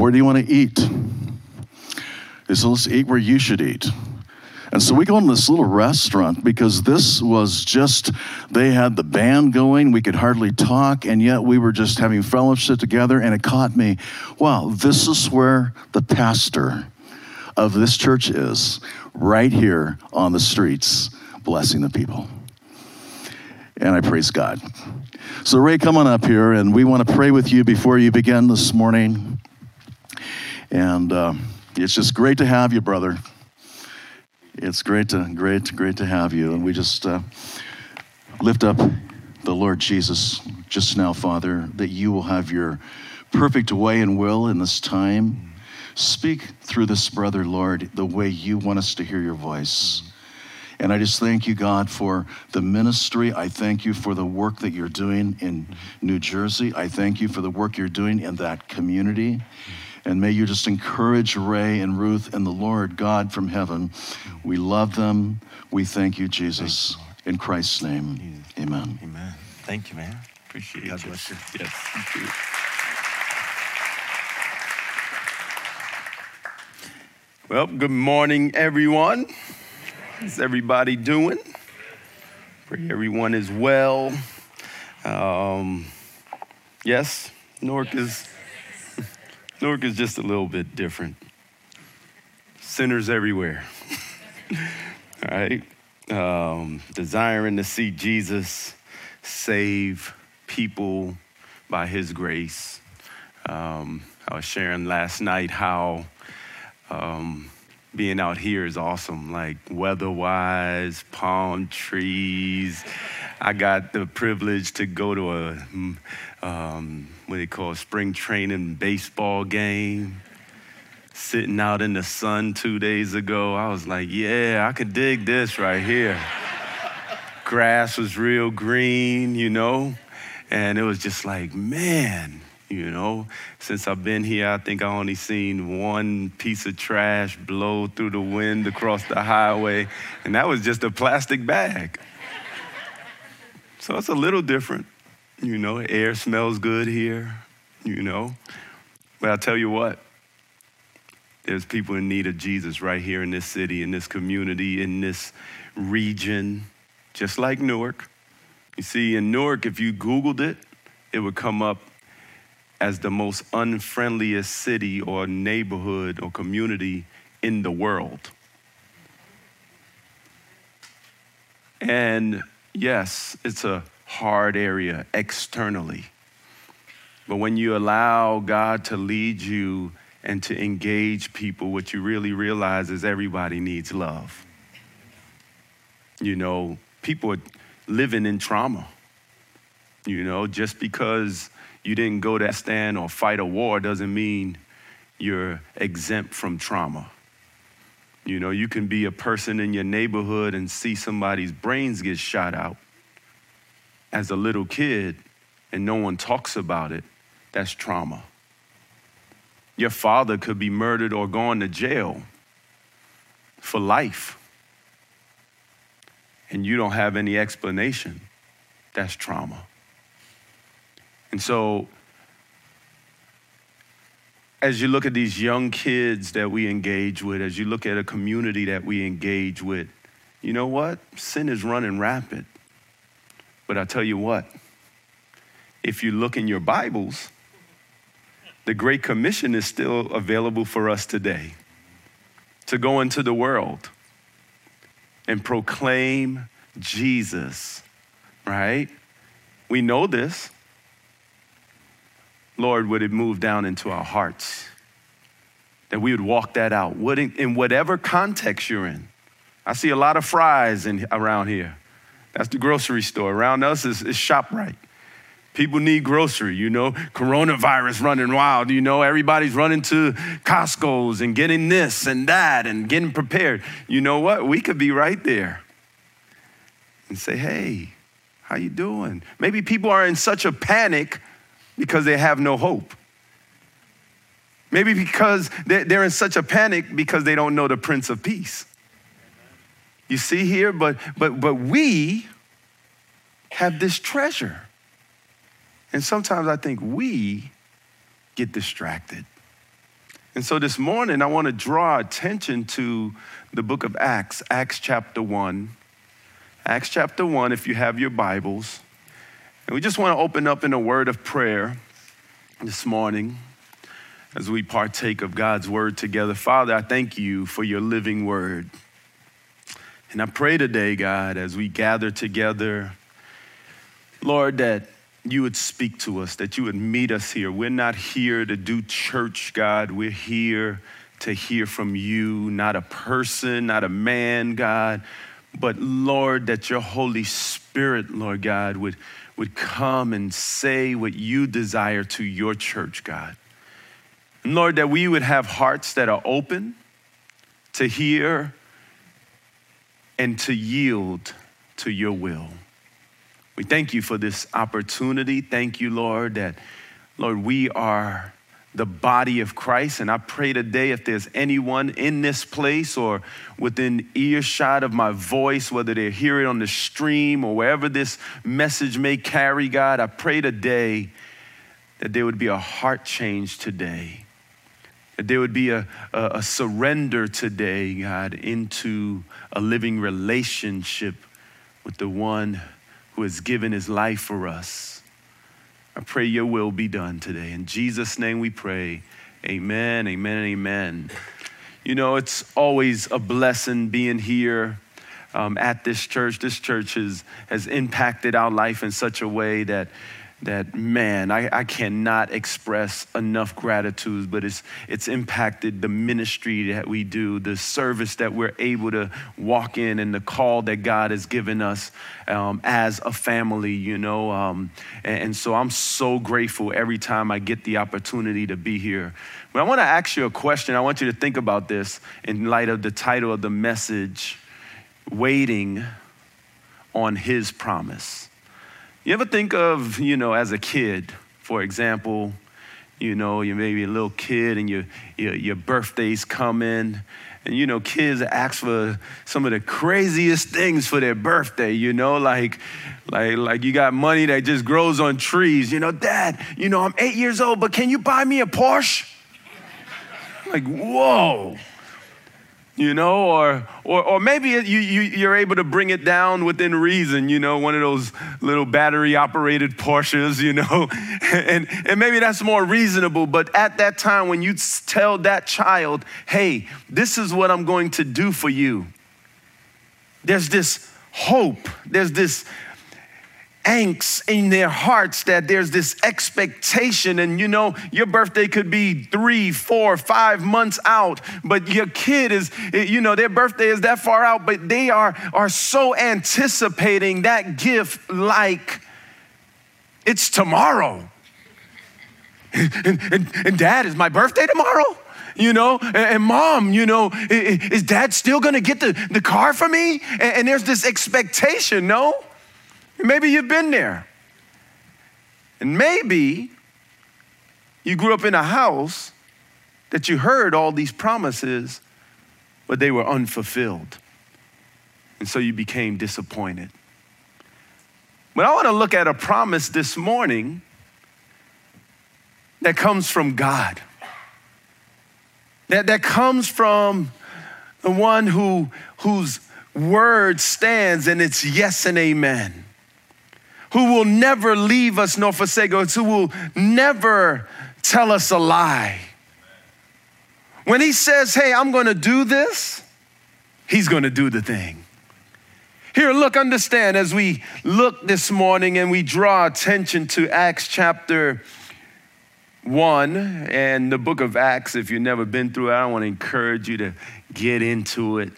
where do you want to eat? He said, let's eat where you should eat. And so we go in this little restaurant because this was just, they had the band going. We could hardly talk, and yet we were just having fellowship together. And it caught me wow, this is where the pastor of this church is, right here on the streets, blessing the people. And I praise God. So, Ray, come on up here, and we want to pray with you before you begin this morning. And uh, it's just great to have you, brother. It's great to great great to have you, and we just uh, lift up the Lord Jesus just now, Father, that you will have your perfect way and will in this time. Speak through this brother, Lord, the way you want us to hear your voice. And I just thank you, God, for the ministry. I thank you for the work that you're doing in New Jersey. I thank you for the work you're doing in that community. And may you just encourage Ray and Ruth and the Lord God from heaven. We love them. We thank you, Jesus. In Christ's name, amen. Amen. Thank you, man. Appreciate God you. bless you. Yes, thank you. Well, good morning, everyone. How's everybody doing? Pray everyone is well. Um, yes, Newark is Newark is just a little bit different. Sinners everywhere. All right. Um, desiring to see Jesus save people by his grace. Um, I was sharing last night how um, being out here is awesome, like weather wise, palm trees. I got the privilege to go to a, mm, um, what they call a spring training baseball game. Sitting out in the sun two days ago, I was like, yeah, I could dig this right here. Grass was real green, you know, and it was just like, man, you know, since I've been here, I think I only seen one piece of trash blow through the wind across the highway, and that was just a plastic bag. So it's a little different. You know, air smells good here, you know. But I'll tell you what, there's people in need of Jesus right here in this city, in this community, in this region, just like Newark. You see, in Newark, if you Googled it, it would come up as the most unfriendliest city or neighborhood or community in the world. And yes, it's a hard area externally. But when you allow God to lead you and to engage people, what you really realize is everybody needs love. You know, people are living in trauma. You know, just because you didn't go to stand or fight a war doesn't mean you're exempt from trauma. You know, you can be a person in your neighborhood and see somebody's brains get shot out as a little kid and no one talks about it. That's trauma. Your father could be murdered or gone to jail for life, and you don't have any explanation. That's trauma. And so, as you look at these young kids that we engage with, as you look at a community that we engage with, you know what? Sin is running rampant. But I tell you what, if you look in your Bibles, the Great Commission is still available for us today to go into the world and proclaim Jesus, right? We know this. Lord, would it move down into our hearts? That we would walk that out in whatever context you're in. I see a lot of Fry's in, around here. That's the grocery store. Around us is, is ShopRite. People need grocery, you know, coronavirus running wild, you know, everybody's running to Costco's and getting this and that and getting prepared. You know what? We could be right there and say, hey, how you doing? Maybe people are in such a panic because they have no hope. Maybe because they're in such a panic because they don't know the Prince of Peace. You see here, but but but we have this treasure. And sometimes I think we get distracted. And so this morning, I want to draw attention to the book of Acts, Acts chapter 1. Acts chapter 1, if you have your Bibles. And we just want to open up in a word of prayer this morning as we partake of God's word together. Father, I thank you for your living word. And I pray today, God, as we gather together, Lord, that you would speak to us, that you would meet us here. We're not here to do church, God. We're here to hear from you, not a person, not a man, God, but Lord, that your Holy Spirit, Lord God, would, would come and say what you desire to your church, God. And Lord, that we would have hearts that are open to hear and to yield to your will. We thank you for this opportunity. Thank you, Lord, that, Lord, we are the body of Christ. And I pray today if there's anyone in this place or within earshot of my voice, whether they hear it on the stream or wherever this message may carry, God, I pray today that there would be a heart change today. That there would be a, a, a surrender today, God, into a living relationship with the one who has given his life for us. I pray your will be done today. In Jesus' name we pray. Amen, amen, amen. You know, it's always a blessing being here um, at this church. This church has, has impacted our life in such a way that that man I, I cannot express enough gratitude but it's it's impacted the ministry that we do the service that we're able to walk in and the call that god has given us um, as a family you know um, and, and so i'm so grateful every time i get the opportunity to be here. But i want to ask you a question. I want you to think about this in light of the title of the message waiting on his promise you ever think of, you know, as a kid, for example, you know, you're maybe a little kid and your, your, your birthday's coming, and you know, kids ask for some of the craziest things for their birthday, you know, like, like, like you got money that just grows on trees. You know, Dad, you know, I'm eight years old, but can you buy me a Porsche? Like, whoa you know, or, or, or maybe you, you, you're able to bring it down within reason, you know, one of those little battery operated Porsches, you know, and, and maybe that's more reasonable. But at that time, when you tell that child, hey, this is what I'm going to do for you, there's this hope, there's this angst in their hearts that there's this expectation. And you know your birthday could be three four five months out but your kid is you know their birthday is that far out but they are are so anticipating that gift like it's tomorrow. And, and, and dad is my birthday tomorrow? You know and, mom you know is dad still gonna get the, the car for me? And there's this expectation no Maybe you've been there. And maybe you grew up in a house that you heard all these promises, but they were unfulfilled. And so you became disappointed. But I want to look at a promise this morning that comes from God, that, that comes from the one who, whose word stands and it's yes and amen who will never leave us nor forsake us, who will never tell us a lie. When he says, Hey, I'm gonna do this, he's gonna do the thing. Here, look, understand as we look this morning and we draw attention to Acts chapter 1 and the book of Acts. If you've never been through it, I want to encourage you to get into it.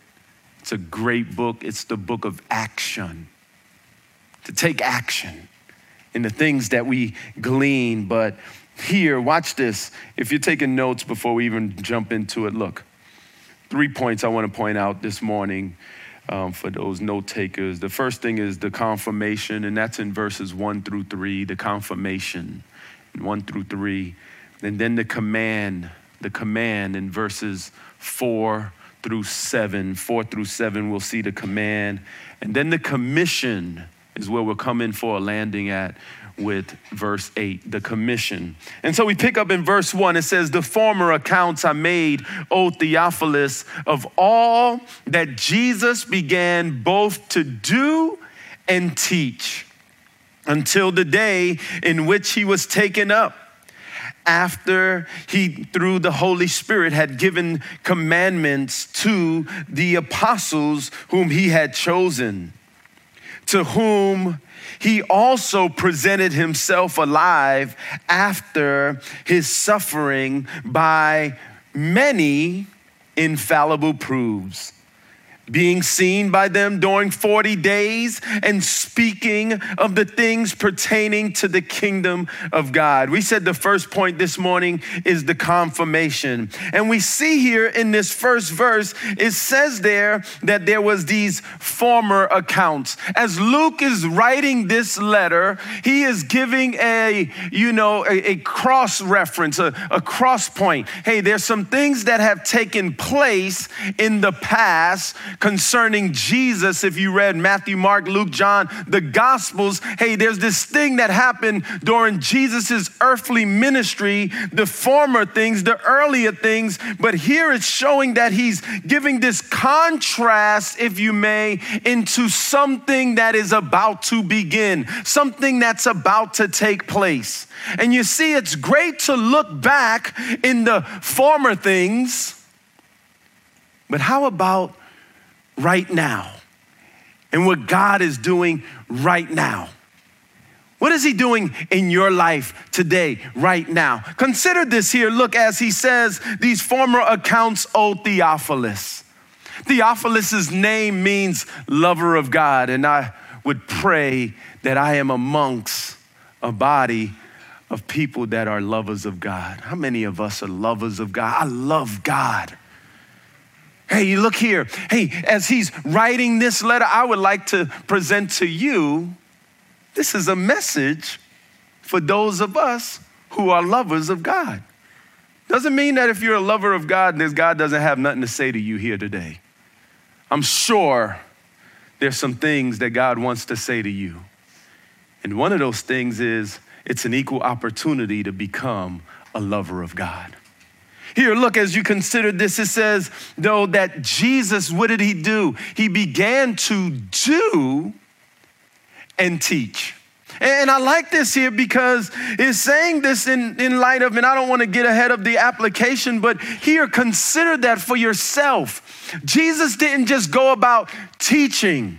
It's a great book, it's the book of action to take action in the things that we glean. But here, watch this. If you're taking notes before we even jump into it, look. Three points I want to point out this morning um, for those note takers. The first thing is the confirmation, and that's in verses one through three, the confirmation, one through three. And then the command, the command in verses four through seven. Four through seven, we'll see the command. And then the commission is where we're coming for a landing at, with verse 8, the commission. And so we pick up in verse 1, it says, The former accounts I made, O Theophilus, of all that Jesus began both to do and teach until the day in which he was taken up after he, through the Holy Spirit, had given commandments to the apostles whom he had chosen, to whom he also presented himself alive after his suffering by many infallible proofs being seen by them during 40 days and speaking of the things pertaining to the kingdom of God. We said the first point this morning is the confirmation. And we see here in this first verse, it says there that there was these former accounts. As Luke is writing this letter, he is giving a, you know, a, a cross reference, a, a cross point. Hey, there's some things that have taken place in the past concerning Jesus, if you read Matthew, Mark, Luke, John, the Gospels, hey, there's this thing that happened during Jesus's earthly ministry, the former things, the earlier things, but here it's showing that he's giving this contrast, if you may, into something that is about to begin, something that's about to take place. And you see, it's great to look back in the former things, but how about right now and what God is doing right now. What is he doing in your life today, right now? Consider this here. Look, as he says, these former accounts, O Theophilus. Theophilus' name means lover of God, and I would pray that I am amongst a body of people that are lovers of God. How many of us are lovers of God? I love God. Hey, look here. Hey, as he's writing this letter, I would like to present to you this is a message for those of us who are lovers of God. Doesn't mean that if you're a lover of God, then God doesn't have nothing to say to you here today. I'm sure there's some things that God wants to say to you. And one of those things is it's an equal opportunity to become a lover of God. Here, look, as you consider this, it says, though, that Jesus, what did he do? He began to do and teach. And I like this here because it's saying this in, in light of, and I don't want to get ahead of the application, but here, consider that for yourself. Jesus didn't just go about teaching,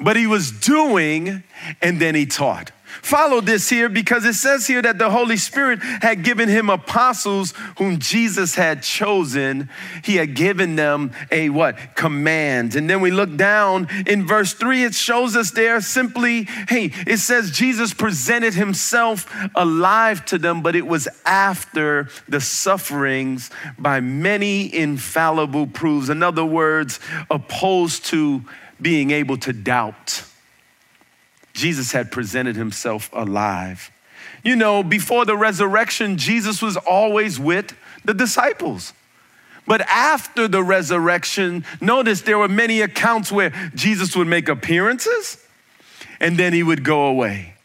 but he was doing and then he taught. Follow this here because it says here that the Holy Spirit had given him apostles whom Jesus had chosen. He had given them a what? Command. And then we look down in verse 3, it shows us there simply, hey, it says Jesus presented himself alive to them, but it was after the sufferings by many infallible proofs. In other words, opposed to being able to doubt Jesus had presented himself alive. You know, before the resurrection, Jesus was always with the disciples. But after the resurrection, notice there were many accounts where Jesus would make appearances and then he would go away.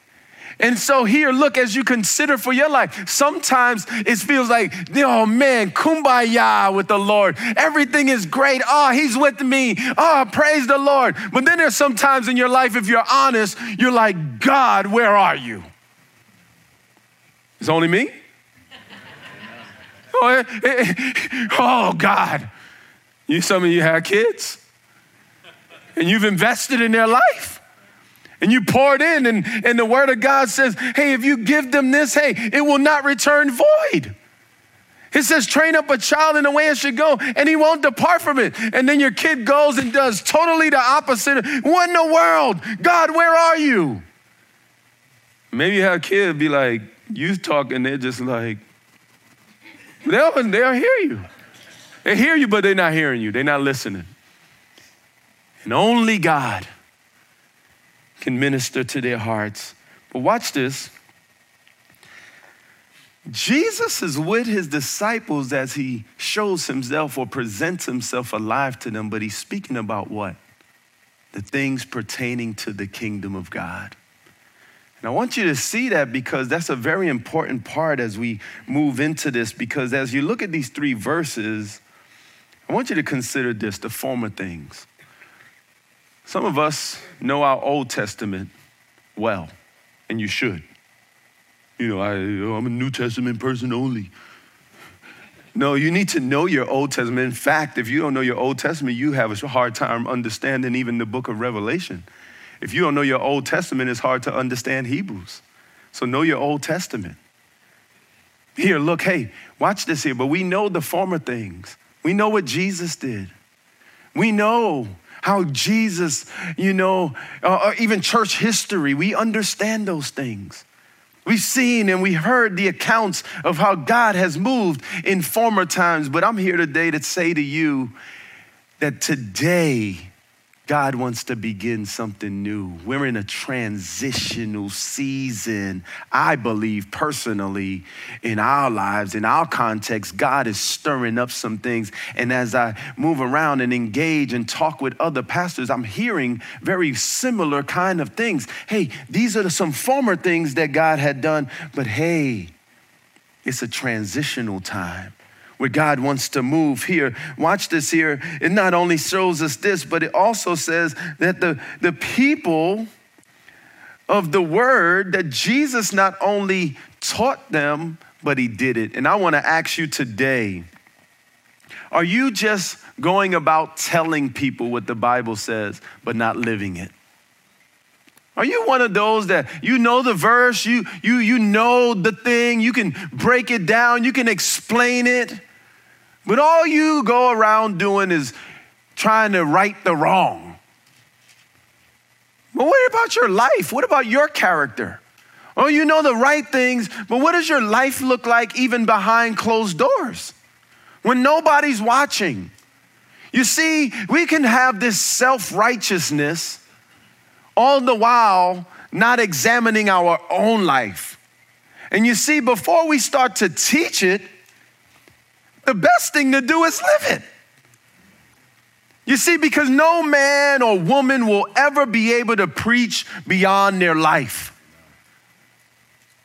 And so here, look, as you consider for your life, sometimes it feels like, oh man, kumbaya with the Lord. Everything is great. Oh, he's with me. Oh, praise the Lord. But then there's sometimes in your life, if you're honest, you're like, God, where are you? It's only me? oh, eh, eh, oh, God. You, some of you have kids and you've invested in their life and you pour it in, and, and the word of God says, hey, if you give them this, hey, it will not return void. It says, train up a child in the way it should go, and he won't depart from it. And then your kid goes and does totally the opposite. What in the world? God, where are you? Maybe you have a kid be like, you talking, they're just like, they'll, they'll hear you. They hear you, but they're not hearing you. They're not listening. And only God can minister to their hearts. But watch this. Jesus is with his disciples as he shows himself or presents himself alive to them, but he's speaking about what? The things pertaining to the kingdom of God. And I want you to see that because that's a very important part as we move into this. Because as you look at these three verses, I want you to consider this the former things. Some of us know our Old Testament well, and you should. You know, I, I'm a New Testament person only. No, you need to know your Old Testament. In fact, if you don't know your Old Testament, you have a hard time understanding even the book of Revelation. If you don't know your Old Testament, it's hard to understand Hebrews. So know your Old Testament. Here, look, hey, watch this here. But we know the former things. We know what Jesus did. We know how Jesus, you know, uh, even church history, we understand those things. We've seen and we heard the accounts of how God has moved in former times, but I'm here today to say to you that today God wants to begin something new. We're in a transitional season. I believe personally in our lives, in our context, God is stirring up some things. And as I move around and engage and talk with other pastors, I'm hearing very similar kind of things. Hey, these are some former things that God had done, but hey, it's a transitional time where God wants to move here. Watch this here. It not only shows us this, but it also says that the, the people of the word that Jesus not only taught them, but he did it. And I want to ask you today are you just going about telling people what the Bible says, but not living it? Are you one of those that you know the verse, you, you, you know the thing, you can break it down, you can explain it, but all you go around doing is trying to right the wrong. But what about your life? What about your character? Oh, you know the right things, but what does your life look like even behind closed doors when nobody's watching? You see, we can have this self righteousness all the while not examining our own life. And you see, before we start to teach it, the best thing to do is live it. You see, because no man or woman will ever be able to preach beyond their life.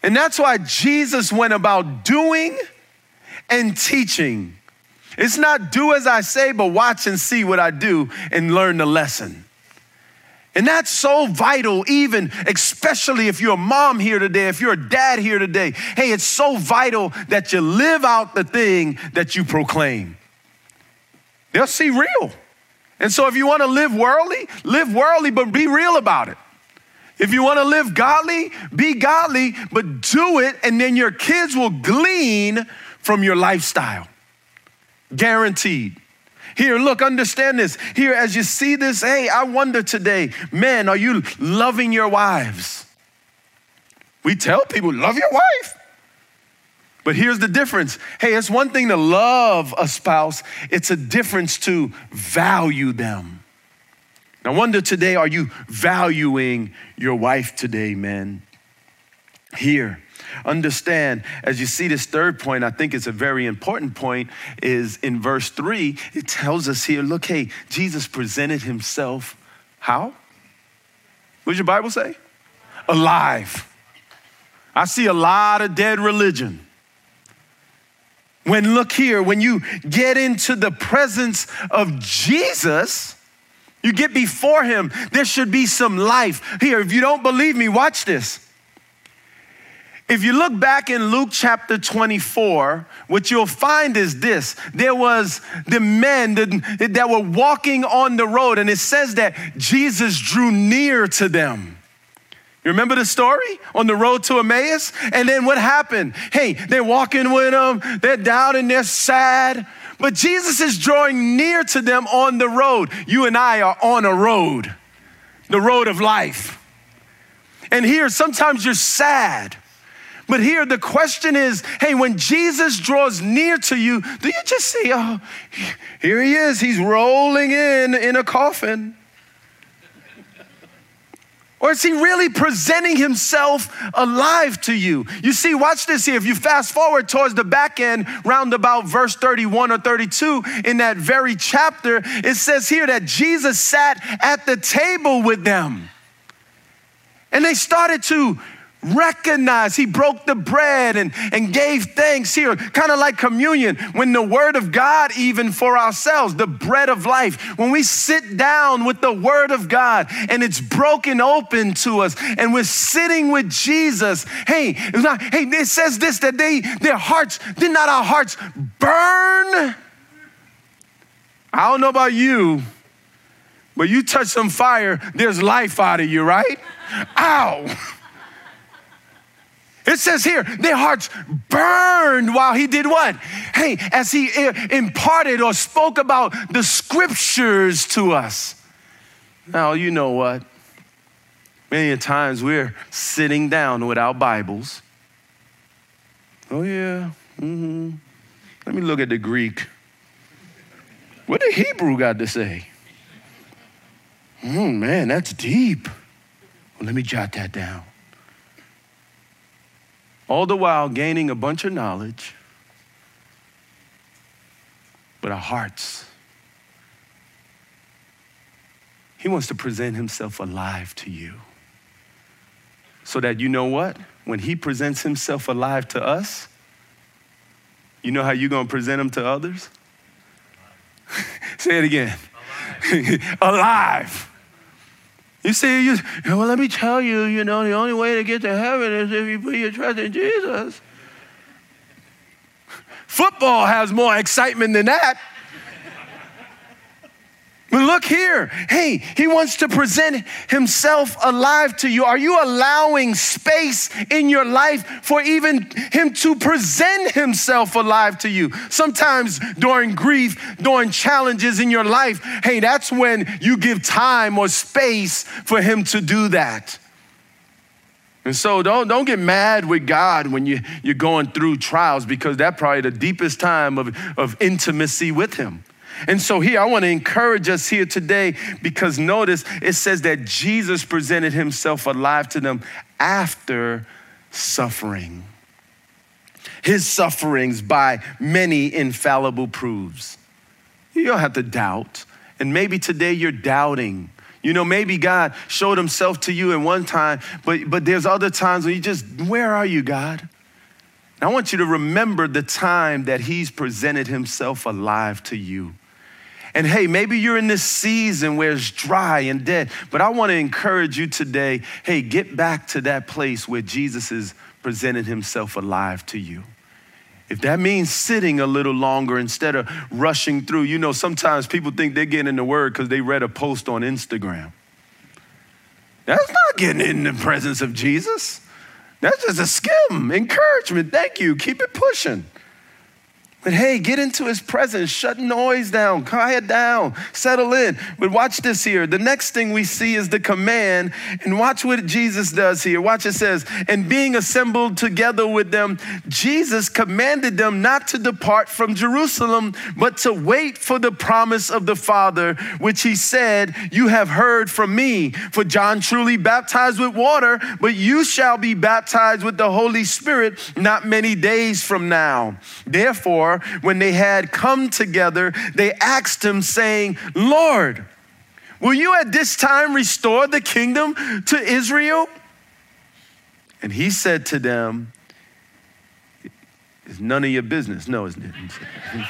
And that's why Jesus went about doing and teaching. It's not do as I say, but watch and see what I do and learn the lesson. And that's so vital, even especially if you're a mom here today, if you're a dad here today. Hey, it's so vital that you live out the thing that you proclaim. They'll see real. And so if you want to live worldly, live worldly, but be real about it. If you want to live godly, be godly, but do it, and then your kids will glean from your lifestyle. Guaranteed. Here, look, understand this. Here, as you see this, hey, I wonder today, men, are you loving your wives? We tell people, love your wife. But here's the difference. Hey, it's one thing to love a spouse, it's a difference to value them. I wonder today, are you valuing your wife today, men? Here, understand as you see this third point i think it's a very important point is in verse 3 it tells us here look hey jesus presented himself how? What does your bible say? Alive. I see a lot of dead religion. When look here when you get into the presence of jesus you get before him there should be some life. Here if you don't believe me watch this if you look back in Luke chapter 24, what you'll find is this there was the men that, were walking on the road, and it says that Jesus drew near to them. You remember the story on the road to Emmaus? And then what happened? Hey, they're walking with him, they're down and they're sad, but Jesus is drawing near to them on the road. You and I are on a road, the road of life. And here, sometimes you're sad. But here the question is hey, when Jesus draws near to you, do you just see, oh, here he is, he's rolling in in a coffin? Or is he really presenting himself alive to you? You see, watch this here. If you fast forward towards the back end, round about verse 31 or 32, in that very chapter, it says here that Jesus sat at the table with them. And they started to recognized, he broke the bread and, and gave thanks here, kind of like communion, when the word of God, even for ourselves, the bread of life, when we sit down with the word of God and it's broken open to us and we're sitting with Jesus, hey, not, hey, it says this that they, their hearts, did not our hearts burn? I don't know about you, but you touch some fire, there's life out of you, right? Ow! It says here, their hearts burned while he did what? Hey, as he imparted or spoke about the scriptures to us. Now, you know what? Many times we're sitting down with our Bibles. Oh, yeah. Mm-hmm. Let me look at the Greek. What the Hebrew got to say? Oh, man, that's deep. Well, let me jot that down all the while gaining a bunch of knowledge, but our hearts. He wants to present himself alive to you. So that you know what? When he presents himself alive to us, you know how you're going to present him to others? Say it again. alive. alive. You see, you, well, let me tell you, you know, the only way to get to heaven is if you put your trust in Jesus. Football has more excitement than that. But look here. Hey, he wants to present himself alive to you. Are you allowing space in your life for even him to present himself alive to you? Sometimes during grief, during challenges in your life, hey, that's when you give time or space for him to do that. And so don't, don't get mad with God when you, you're going through trials because that's probably the deepest time of, of intimacy with him. And so, here, I want to encourage us here today because notice it says that Jesus presented himself alive to them after suffering. His sufferings by many infallible proofs. You don't have to doubt. And maybe today you're doubting. You know, maybe God showed himself to you in one time, but, but there's other times when you just, where are you, God? And I want you to remember the time that he's presented himself alive to you. And hey, maybe you're in this season where it's dry and dead, but I want to encourage you today hey, get back to that place where Jesus is presenting himself alive to you. If that means sitting a little longer instead of rushing through, you know, sometimes people think they're getting in the word because they read a post on Instagram. That's not getting in the presence of Jesus. That's just a skim, encouragement. Thank you. Keep it pushing. But hey, get into his presence, shut noise down, quiet down, settle in. But watch this here. The next thing we see is the command, and watch what Jesus does here. Watch it says, and being assembled together with them, Jesus commanded them not to depart from Jerusalem, but to wait for the promise of the Father, which he said, You have heard from me. For John truly baptized with water, but you shall be baptized with the Holy Spirit not many days from now. Therefore, when they had come together, they asked him, saying, Lord, will you at this time restore the kingdom to Israel? And he said to them, It's none of your business. No, it's not.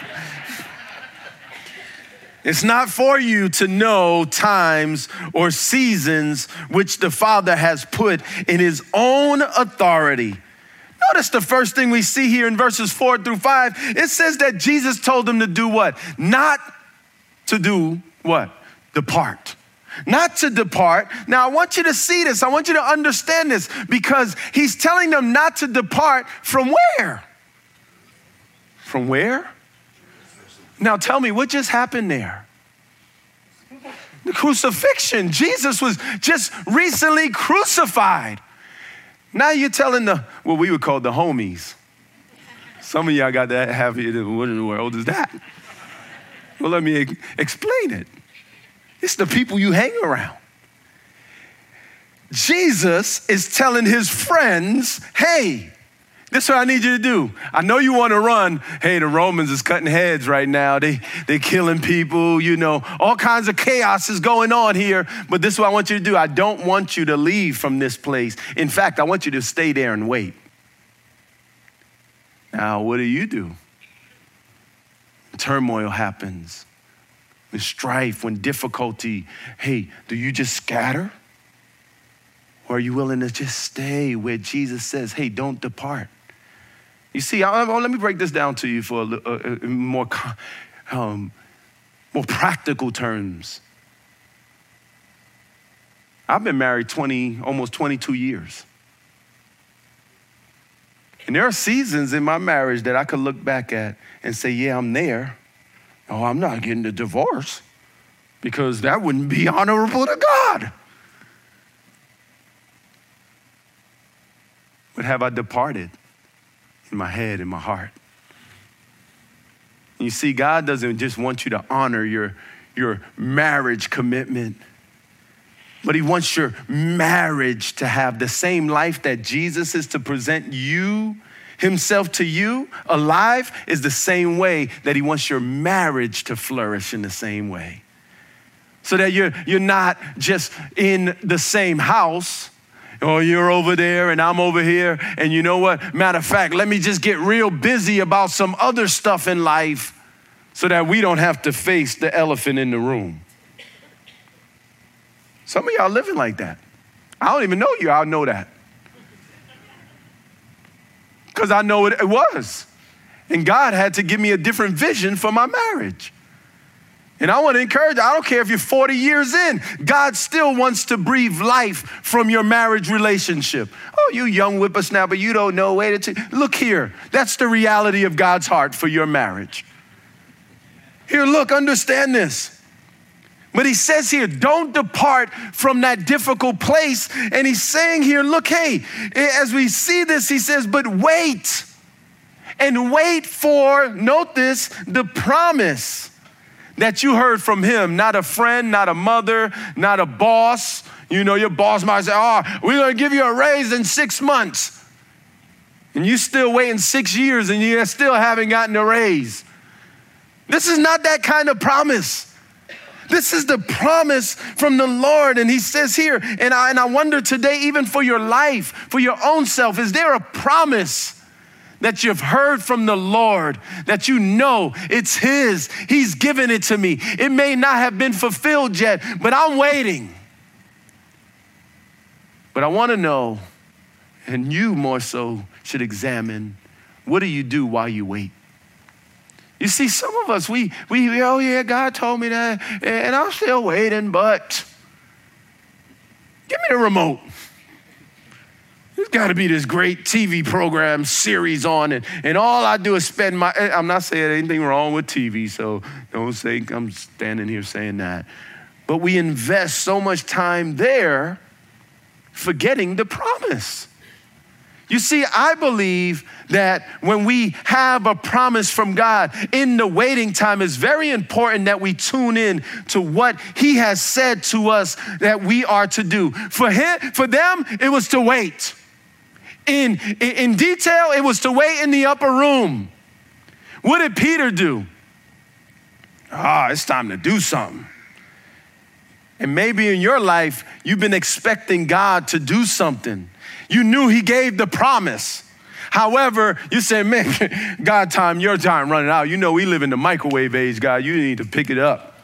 It's not for you to know times or seasons which the Father has put in His own authority. Notice the first thing we see here in verses four through five. It says that Jesus told them to do what? Not to do what? Depart. Not to depart. Now, I want you to see this. I want you to understand this because he's telling them not to depart from where? From where? Now, tell me, what just happened there? The crucifixion. Jesus was just recently crucified. Now you're telling the, what we would call the homies. Some of y'all got that happy, what in the world is that? Well, let me explain it. It's the people you hang around. Jesus is telling his friends, hey, This is what I need you to do. I know you want to run. Hey, the Romans is cutting heads right now. They they killing people, you know, all kinds of chaos is going on here. But this is what I want you to do. I don't want you to leave from this place. In fact, I want you to stay there and wait. Now, what do you do? Turmoil happens. When strife, when difficulty, hey, do you just scatter? Or are you willing to just stay where Jesus says, hey, don't depart? You see, I, I, let me break this down to you for a, a, a more, um, more practical terms. I've been married 20, almost 22 years. And there are seasons in my marriage that I could look back at and say, yeah, I'm there. Oh, I'm not getting a divorce because that wouldn't be honorable to God. But have I departed? In my head, in my heart. You see, God doesn't just want you to honor your, your marriage commitment, but He wants your marriage to have the same life that Jesus is to present you, Himself to you, alive, is the same way that He wants your marriage to flourish in the same way. So that you're, you're not just in the same house Oh, you're over there and I'm over here. And you know what? Matter of fact, let me just get real busy about some other stuff in life so that we don't have to face the elephant in the room. Some of y'all living like that. I don't even know you, I know that. Because I know it was. And God had to give me a different vision for my marriage. And I want to encourage I don't care if you're 40 years in, God still wants to breathe life from your marriage relationship. Oh, you young whippersnapper, you don't know. Wait Look here. That's the reality of God's heart for your marriage. Here, look, understand this. But he says here, don't depart from that difficult place. And he's saying here, look, hey, as we see this, he says, but wait and wait for, note this, the promise that you heard from him, not a friend, not a mother, not a boss. You know, your boss might say, ah, Oh, we're gonna give you a raise in six months. And you still waiting six years and you still haven't gotten a raise. This is not that kind of promise. This is the promise from the Lord. And he says here, and I, and I wonder today, even for your life, for your own self, is there a promise? That you've heard from the Lord, that you know it's His. He's given it to me. It may not have been fulfilled yet, but I'm waiting. But I want to know, and you more so should examine what do you do while you wait? You see, some of us, we, we, oh yeah, God told me that, and I'm still waiting, but give me the remote. There's got to be this great TV program series on, and, and all I do is spend my. Eh, I'm not saying anything wrong with TV, so don't think I'm standing here saying that. But we invest so much time there, forgetting the promise. You see, I believe that when we have a promise from God in the waiting time, it's very important that we tune in to what He has said to us that we are to do. For him, for them, it was to wait in, in detail, it was to wait in the upper room. What did Peter do? Ah, it's time to do something. And maybe in your life, you've been expecting God to do something. You knew He gave the promise. However, you say, man, God time, your time running out. You know, we live in the microwave age, God. You need to pick it up.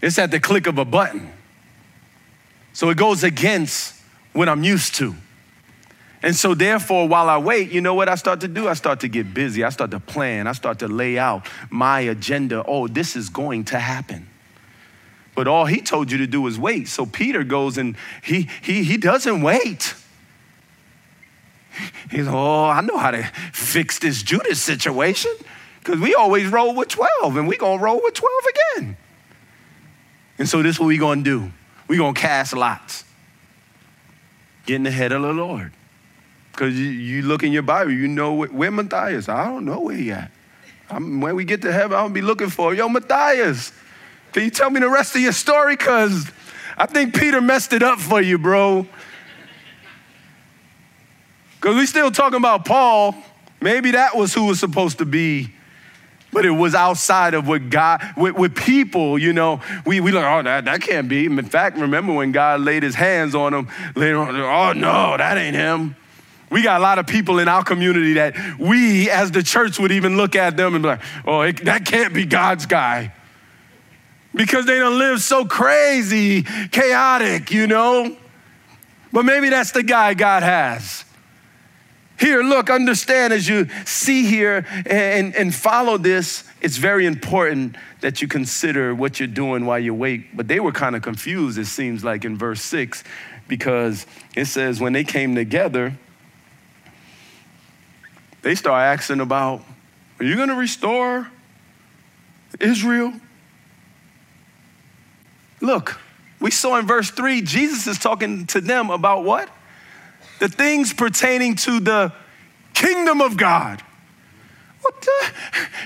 It's at the click of a button. So it goes against what I'm used to. And so, therefore, while I wait, you know what I start to do? I start to get busy. I start to plan. I start to lay out my agenda. Oh, this is going to happen. But all he told you to do is wait. So Peter goes and he, he, he doesn't wait. He's, oh, I know how to fix this Judas situation because we always roll with 12 and we're going to roll with 12 again. And so, this is what we're going to do. We're going to cast lots getting ahead of the Lord. Because you, you, look in your Bible, you know where, where Matthias. I don't know where he at. I'm, when we get to heaven, I'll be looking for yo Matthias. Can you tell me the rest of your story? Because I think Peter messed it up for you, bro. Because we still talking about Paul. Maybe that was who was supposed to be but it was outside of what God, with, with people, you know, we, we like, oh, that, that can't be. In fact, remember when God laid his hands on him later on, oh, no, that ain't him. We got a lot of people in our community that we, as the church, would even look at them and be like, oh, it, that can't be God's guy. Because they don't live so crazy, chaotic, you know? But maybe that's the guy God has. Here, look, understand as you see here and, and follow this, it's very important that you consider what you're doing while you wait. But they were kind of confused, it seems like, in verse 6, because it says when they came together, they start asking about, Are you going to restore Israel? Look, we saw in verse 3, Jesus is talking to them about what? The things pertaining to the kingdom of God. What the,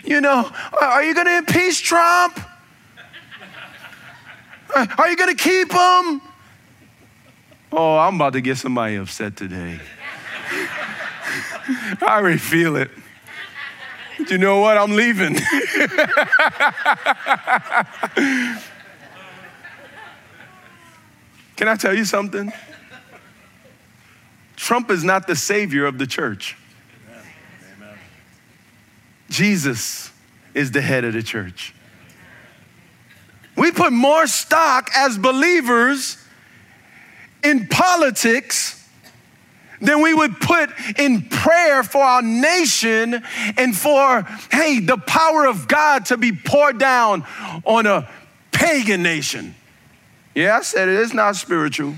you know, are you going to impeach Trump? Are you going to keep him? Oh, I'm about to get somebody upset today. I already feel it. You know what? I'm leaving. Can I tell you something? Trump is not the savior of the church. Amen. Jesus is the head of the church. We put more stock as believers in politics than we would put in prayer for our nation and for, hey, the power of God to be poured down on a pagan nation. Yeah, I said it, it is not spiritual.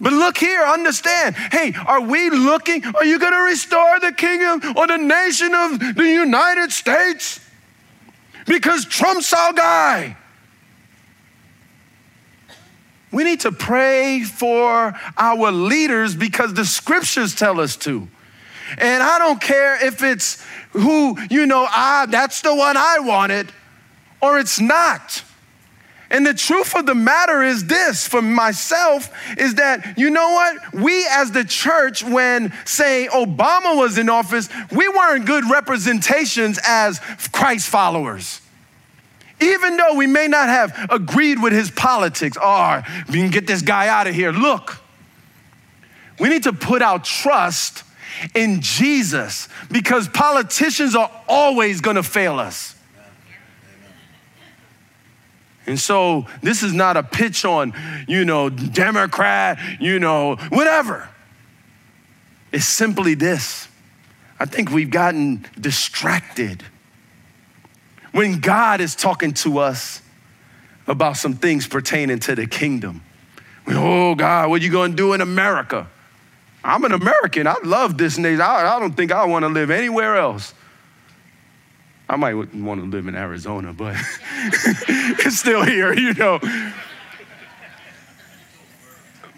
But look here, understand. Hey, are we looking? Are you going to restore the kingdom or the nation of the United States? Because Trump's our guy. We need to pray for our leaders because the scriptures tell us to. And I don't care if it's who, you know, I, that's the one I wanted, or it's not. And the truth of the matter is this for myself is that, you know what? We as the church, when, say, Obama was in office, we weren't good representations as Christ followers. Even though we may not have agreed with his politics, oh, we can get this guy out of here. Look, we need to put our trust in Jesus because politicians are always gonna fail us. And so this is not a pitch on, you know, Democrat, you know, whatever. It's simply this. I think we've gotten distracted. When God is talking to us about some things pertaining to the kingdom, oh God, what are you going to do in America? I'm an American. I love this nation. I, I don't think I want to live anywhere else. I might want to live in Arizona, but it's still here, you know.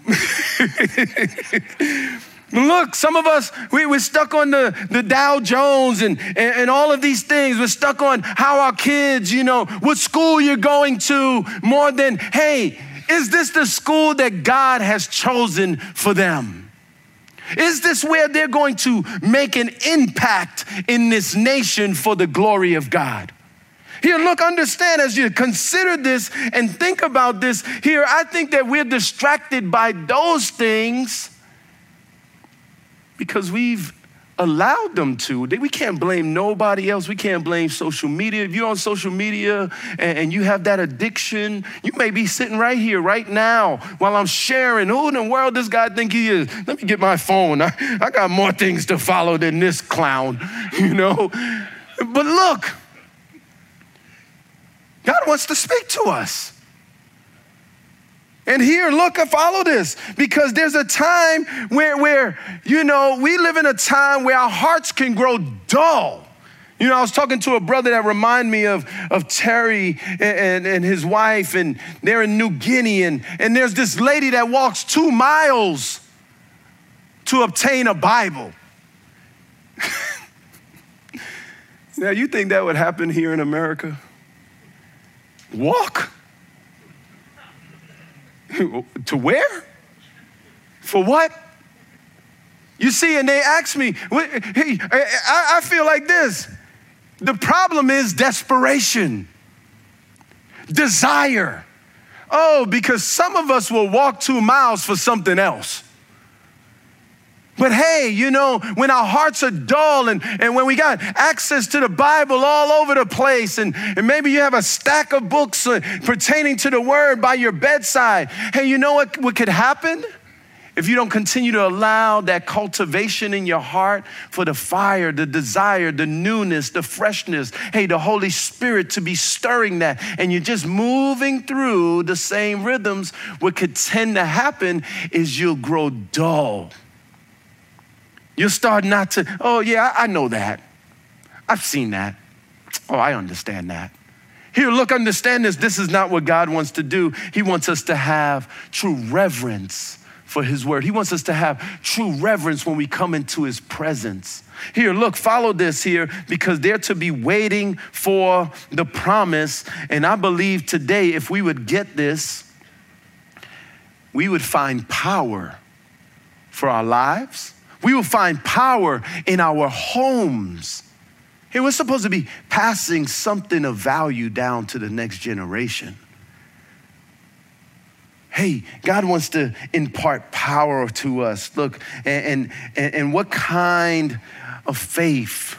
Look, some of us, we, we're stuck on the, the Dow Jones and, and, and, all of these things. We're stuck on how our kids, you know, what school you're going to, more than, hey, is this the school that God has chosen for them? Is this where they're going to make an impact in this nation for the glory of God? Here, look, understand as you consider this and think about this. Here, I think that we're distracted by those things because we've allowed them to. We can't blame nobody else. We can't blame social media. If you're on social media and, you have that addiction, you may be sitting right here, right now, while I'm sharing. Who in the world does God think he is? Let me get my phone. I, I got more things to follow than this clown, you know? But look, God wants to speak to us. And here, look, I follow this because there's a time where, where, you know, we live in a time where our hearts can grow dull. You know, I was talking to a brother that reminded me of, of Terry and, and, and his wife, and they're in New Guinea, and, and there's this lady that walks two miles to obtain a Bible. now, you think that would happen here in America? Walk? to where? For what? You see, and they ask me, hey, I feel like this. The problem is desperation, desire. Oh, because some of us will walk two miles for something else. But hey, you know, when our hearts are dull and, and when we got access to the Bible all over the place, and, and maybe you have a stack of books uh, pertaining to the Word by your bedside, hey, you know what, what could happen? If you don't continue to allow that cultivation in your heart for the fire, the desire, the newness, the freshness, hey, the Holy Spirit to be stirring that, and you're just moving through the same rhythms, what could tend to happen is you'll grow dull You'll start not to, oh, yeah, I know that. I've seen that. Oh, I understand that. Here, look, understand this. This is not what God wants to do. He wants us to have true reverence for His word. He wants us to have true reverence when we come into His presence. Here, look, follow this here because they're to be waiting for the promise. And I believe today, if we would get this, we would find power for our lives we will find power in our homes. Hey, we're supposed to be passing something of value down to the next generation. Hey, God wants to impart power to us. Look, and, and, and what kind of faith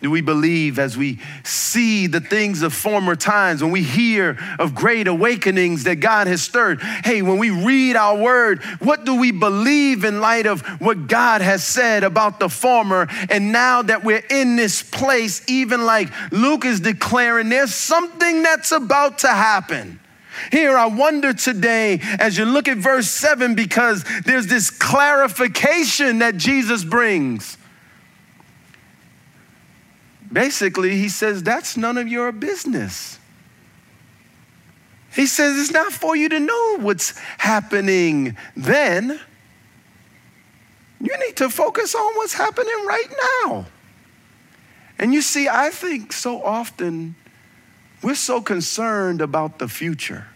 do we believe as we see the things of former times, when we hear of great awakenings that God has stirred? Hey, when we read our word, what do we believe in light of what God has said about the former? And now that we're in this place, even like Luke is declaring, there's something that's about to happen. Here, I wonder today as you look at verse 7 because there's this clarification that Jesus brings. Basically, he says, That's none of your business. He says, It's not for you to know what's happening then. You need to focus on what's happening right now. And you see, I think so often we're so concerned about the future.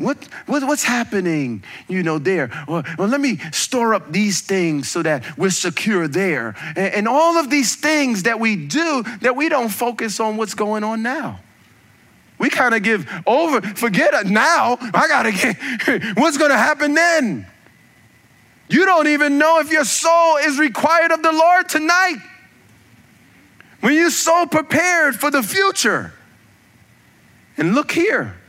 What, what, what's happening, you know, there? Well, well, let me store up these things so that we're secure there. And, and all of these things that we do that we don't focus on what's going on now. We kind of give over, forget it now. I got to get, what's going to happen then? You don't even know if your soul is required of the Lord tonight. When you're so prepared for the future. And look here,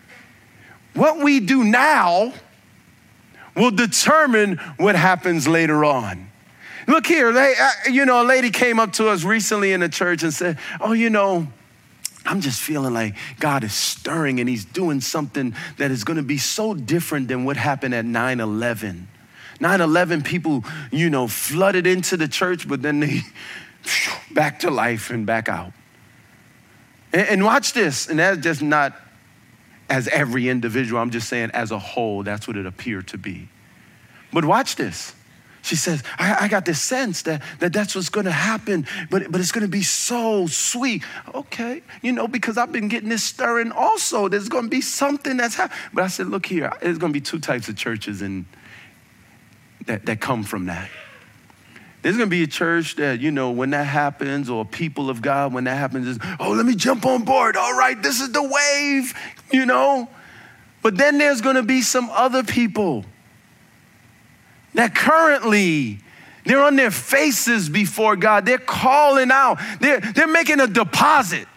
what we do now will determine what happens later on. Look here, uh, you know, a lady came up to us recently in the church and said, Oh, you know, I'm just feeling like God is stirring and He's doing something that is going to be so different than what happened at 9 11. 9 11, people, you know, flooded into the church, but then they back to life and back out. And, and watch this, and that's just not as every individual. I'm just saying, as a whole, that's what it appeared to be. But watch this. She says, I, I got this sense that, that that's what's to happen, but, but it's to be so sweet. Okay, you know, because I've been getting this stirring also. There's to be something that's happening. But I said, look here, there's to be two types of churches and that, that come from that. There's gonna be a church that, you know, when that happens, or people of God, when that happens, is, oh, let me jump on board. All right, this is the wave, you know. But then there's gonna be some other people that currently they're on their faces before God. They're calling out, they're, they're making a deposit.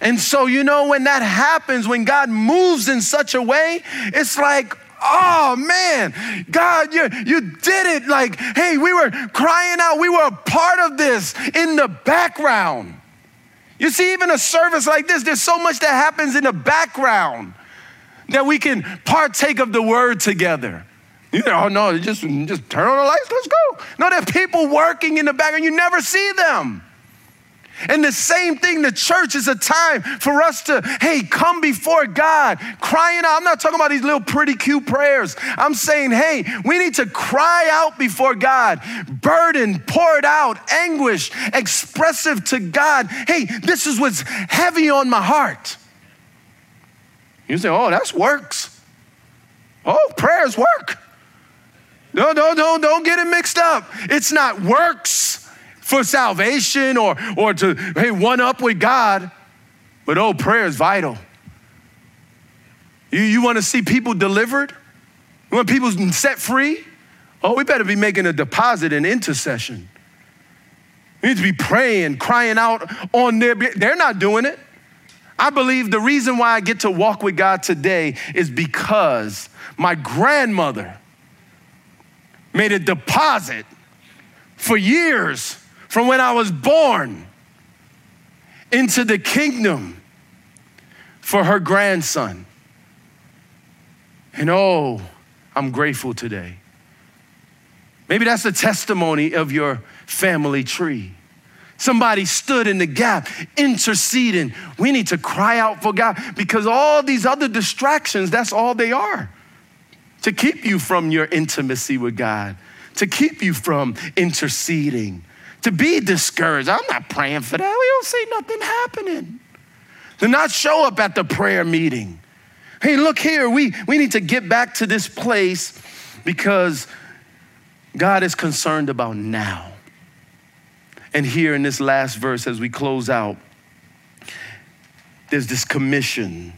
And so, you know, when that happens, when God moves in such a way, it's like, oh man, God, you, you did it. Like, hey, we were crying out, we were a part of this in the background. You see, even a service like this, there's so much that happens in the background that we can partake of the word together. You know, oh no, just, just turn on the lights, let's go. No, there are people working in the background, you never see them. And the same thing, the church is a time for us to, hey, come before God, crying out. I'm not talking about these little pretty cute prayers. I'm saying, hey, we need to cry out before God, burden, poured out, anguish, expressive to God. Hey, this is what's heavy on my heart. You say, oh, that's works. Oh, prayers work. No, no, no, don't get it mixed up. It's not works for salvation or, or to, hey, one up with God, but oh, prayer is vital. You, you want to see people delivered? You want people set free? Oh, we better be making a deposit in intercession. We need to be praying, crying out on their. They're not doing it. I believe the reason why I get to walk with God today is because my grandmother made a deposit for years from when I was born into the kingdom for her grandson. And oh, I'm grateful today. Maybe that's the testimony of your family tree. Somebody stood in the gap, interceding. We need to cry out for God because all these other distractions, that's all they are to keep you from your intimacy with God, to keep you from interceding, to be discouraged. I'm not praying for that. We don't see nothing happening. To not show up at the prayer meeting. Hey, look here, we, we need to get back to this place because God is concerned about now. And here in this last verse, as we close out, there's this commission.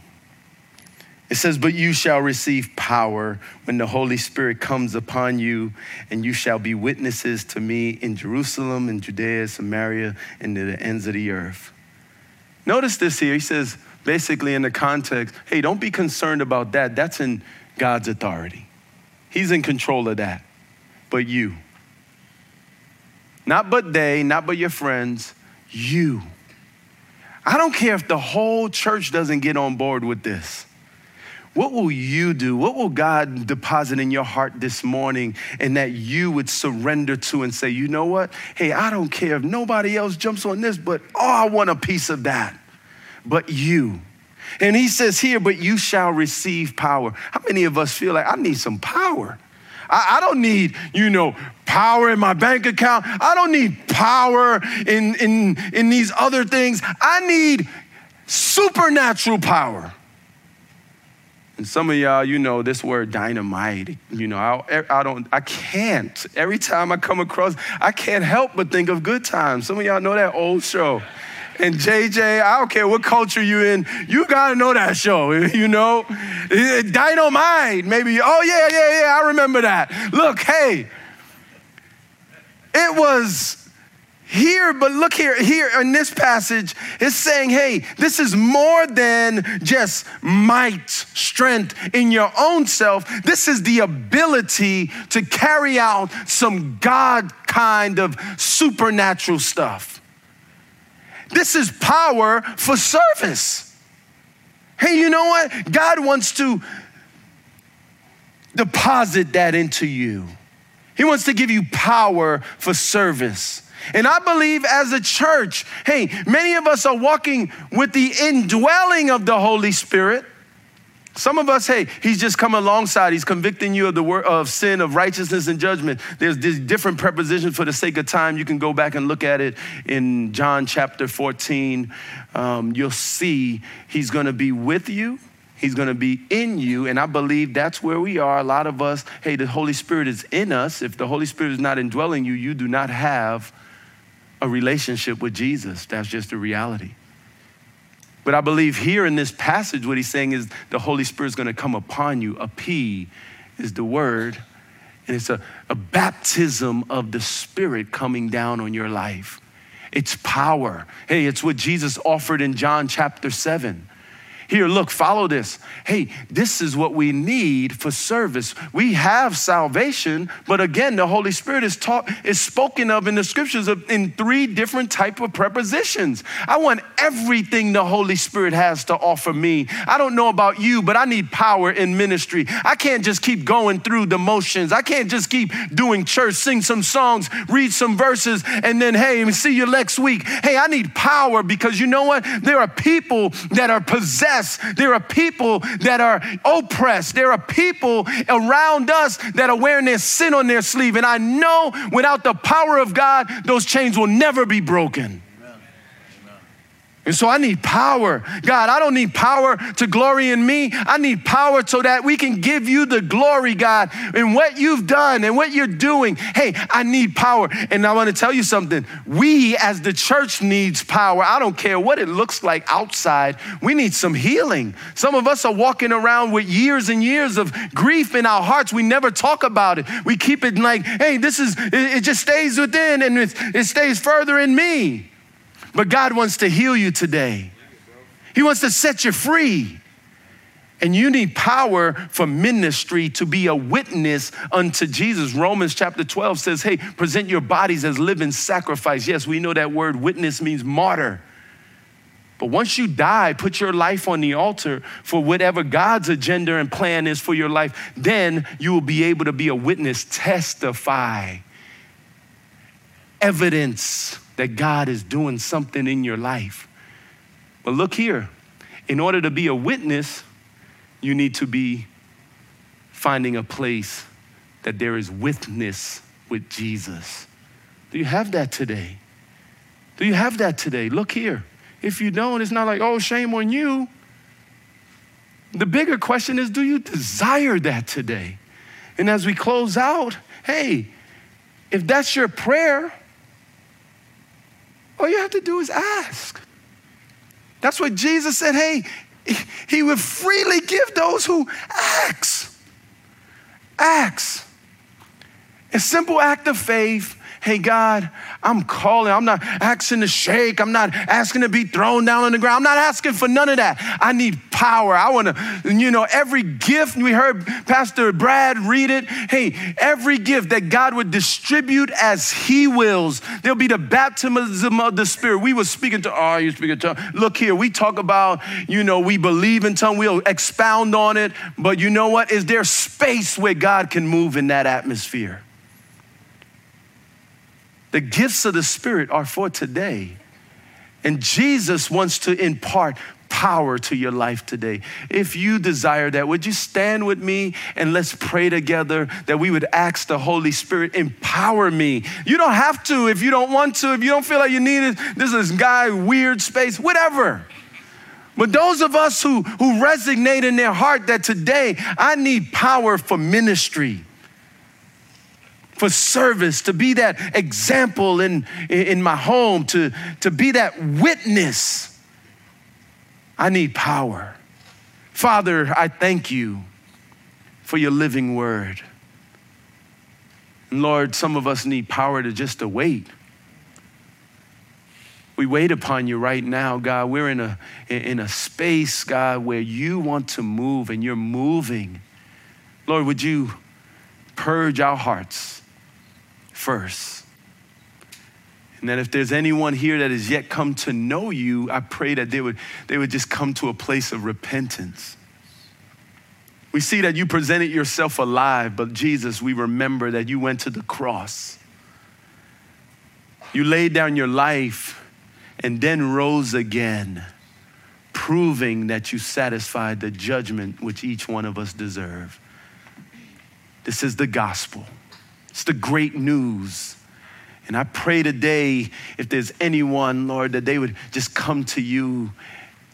It says, But you shall receive power when the Holy Spirit comes upon you, and you shall be witnesses to me in Jerusalem, in Judea, Samaria, and to the ends of the earth. Notice this here. He says, basically, in the context, hey, don't be concerned about that. That's in God's authority. He's in control of that. But you, not but they, not but your friends, you. I don't care if the whole church doesn't get on board with this. What will you do? What will God deposit in your heart this morning and that you would surrender to and say, you know what? Hey, I don't care if nobody else jumps on this, but oh, I want a piece of that. But you. And he says here, but you shall receive power. How many of us feel like I need some power? I, I don't need, you know, power in my bank account. I don't need power in, in, in these other things. I need supernatural power. And some of y'all, you know, this word dynamite, you know, I, I, don't, I can't. Every time I come across, I can't help but think of good times. Some of y'all know that old show. And JJ, I don't care what culture you in, you gotta know that show, you know? Eh, eh, dynamite, maybe, oh yeah, yeah, yeah, I remember that. Look, hey, it was here, but look here, here in this passage, it's saying, hey, this is more than just might, strength in your own self. This is the ability to carry out some God kind of supernatural stuff. This is power for service. Hey, you know what? God wants to deposit that into you. He wants to give you power for service. And I believe as a church, hey, many of us are walking with the indwelling of the Holy Spirit. Some of us, hey, he's just come alongside. He's convicting you of the word of sin, of righteousness and judgment. There's, these different prepositions for the sake of time. You can go back and look at it in John chapter 14. Um, you'll see he's going to be with you. He's going to be in you. And I believe that's where we are. A lot of us, hey, the Holy Spirit is in us. If the Holy Spirit is not indwelling you, you do not have a relationship with Jesus. That's just a reality. But I believe here in this passage, what he's saying is the Holy Spirit is going to come upon you. epi is the word, and it's a, a baptism of the Spirit coming down on your life. It's power. Hey, it's what Jesus offered in John chapter 7. Here, look, follow this. Hey, this is what we need for service. We have salvation, but again, the Holy Spirit is taught is spoken of in the scriptures of, in three different type of prepositions. I want everything the Holy Spirit has to offer me. I don't know about you, but I need power in ministry. I can't just keep going through the motions. I can't just keep doing church, sing some songs, read some verses, and then hey, see you next week. Hey, I need power because you know what? There are people that are possessed there are people that are oppressed. There are people around us that are wearing their sin on their sleeve. And I know without the power of God, those chains will never be broken. And so I need power. God, I don't need power to glory in me. I need power so that we can give you the glory, God, in what you've done and what you're doing. Hey, I need power. And I want to tell you something. We as the church needs power. I don't care what it looks like outside. We need some healing. Some of us are walking around with years and years of grief in our hearts. We never talk about it. We keep it like, hey, this is, it, just stays within and it, it stays further in me. But God wants to heal you today. He wants to set you free. And you need power for ministry to be a witness unto Jesus. Romans chapter 12 says, Hey, present your bodies as living sacrifice. Yes, we know that word witness means martyr. But once you die, put your life on the altar for whatever God's agenda and plan is for your life, then you will be able to be a witness, testify, evidence that God is doing something in your life. But look here, in order to be a witness, you need to be finding a place that there is witness with Jesus. Do you have that today? Do you have that today? Look here. If you don't, it's not like, oh, shame on you. The bigger question is, do you desire that today? And as we close out, hey, if that's your prayer, all you have to do is ask. That's what Jesus said. Hey, he would freely give those who ask. Ask. A simple act of faith Hey, God, I'm calling. I'm not asking to shake. I'm not asking to be thrown down on the ground. I'm not asking for none of that. I need power. I want to, you know, every gift. We heard Pastor Brad read it. Hey, every gift that God would distribute as He wills. There'll be the baptism of the Spirit. We were speaking to, oh, you speaking to, look here, we talk about, you know, we believe in tongue, we'll expound on it. But you know what? Is there space where God can move in that atmosphere? The gifts of the Spirit are for today. And Jesus wants to impart power to your life today. If you desire that, would you stand with me and let's pray together that we would ask the Holy Spirit, empower me. You don't have to if you don't want to, if you don't feel like you need it. This is guy, weird space, whatever. But those of us who, who resonate in their heart that today I need power for ministry for service, to be that example in, in my home, to, to be that witness. I need power. Father, I thank you for your living word. And Lord, some of us need power to just to wait. We wait upon you right now, God. We're in a, in a space, God, where you want to move and you're moving. Lord, would you purge our hearts? First. And that if there's anyone here that has yet come to know you, I pray that they would, they would just come to a place of repentance. We see that you presented yourself alive, but Jesus, we remember that you went to the cross. You laid down your life and then rose again, proving that you satisfied the judgment which each one of us deserve. This is the gospel. It's the great news. And I pray today, if there's anyone, Lord, that they would just come to you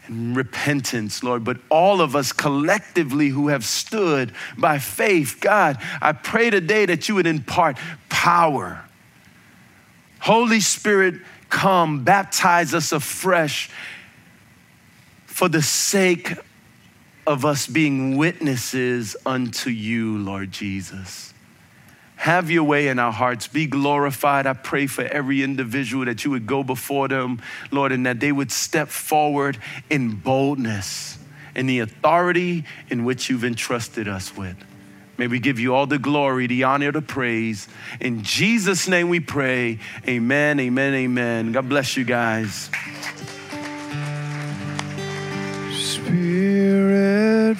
in repentance, Lord. But all of us collectively who have stood by faith, God, I pray today that you would impart power. Holy Spirit, come, baptize us afresh for the sake of us being witnesses unto you, Lord Jesus. Have your way in our hearts. Be glorified. I pray for every individual that you would go before them, Lord, and that they would step forward in boldness in the authority in which you've entrusted us with. May we give you all the glory, the honor, the praise. In Jesus' name we pray. Amen, amen, amen. God bless you guys. Spirit.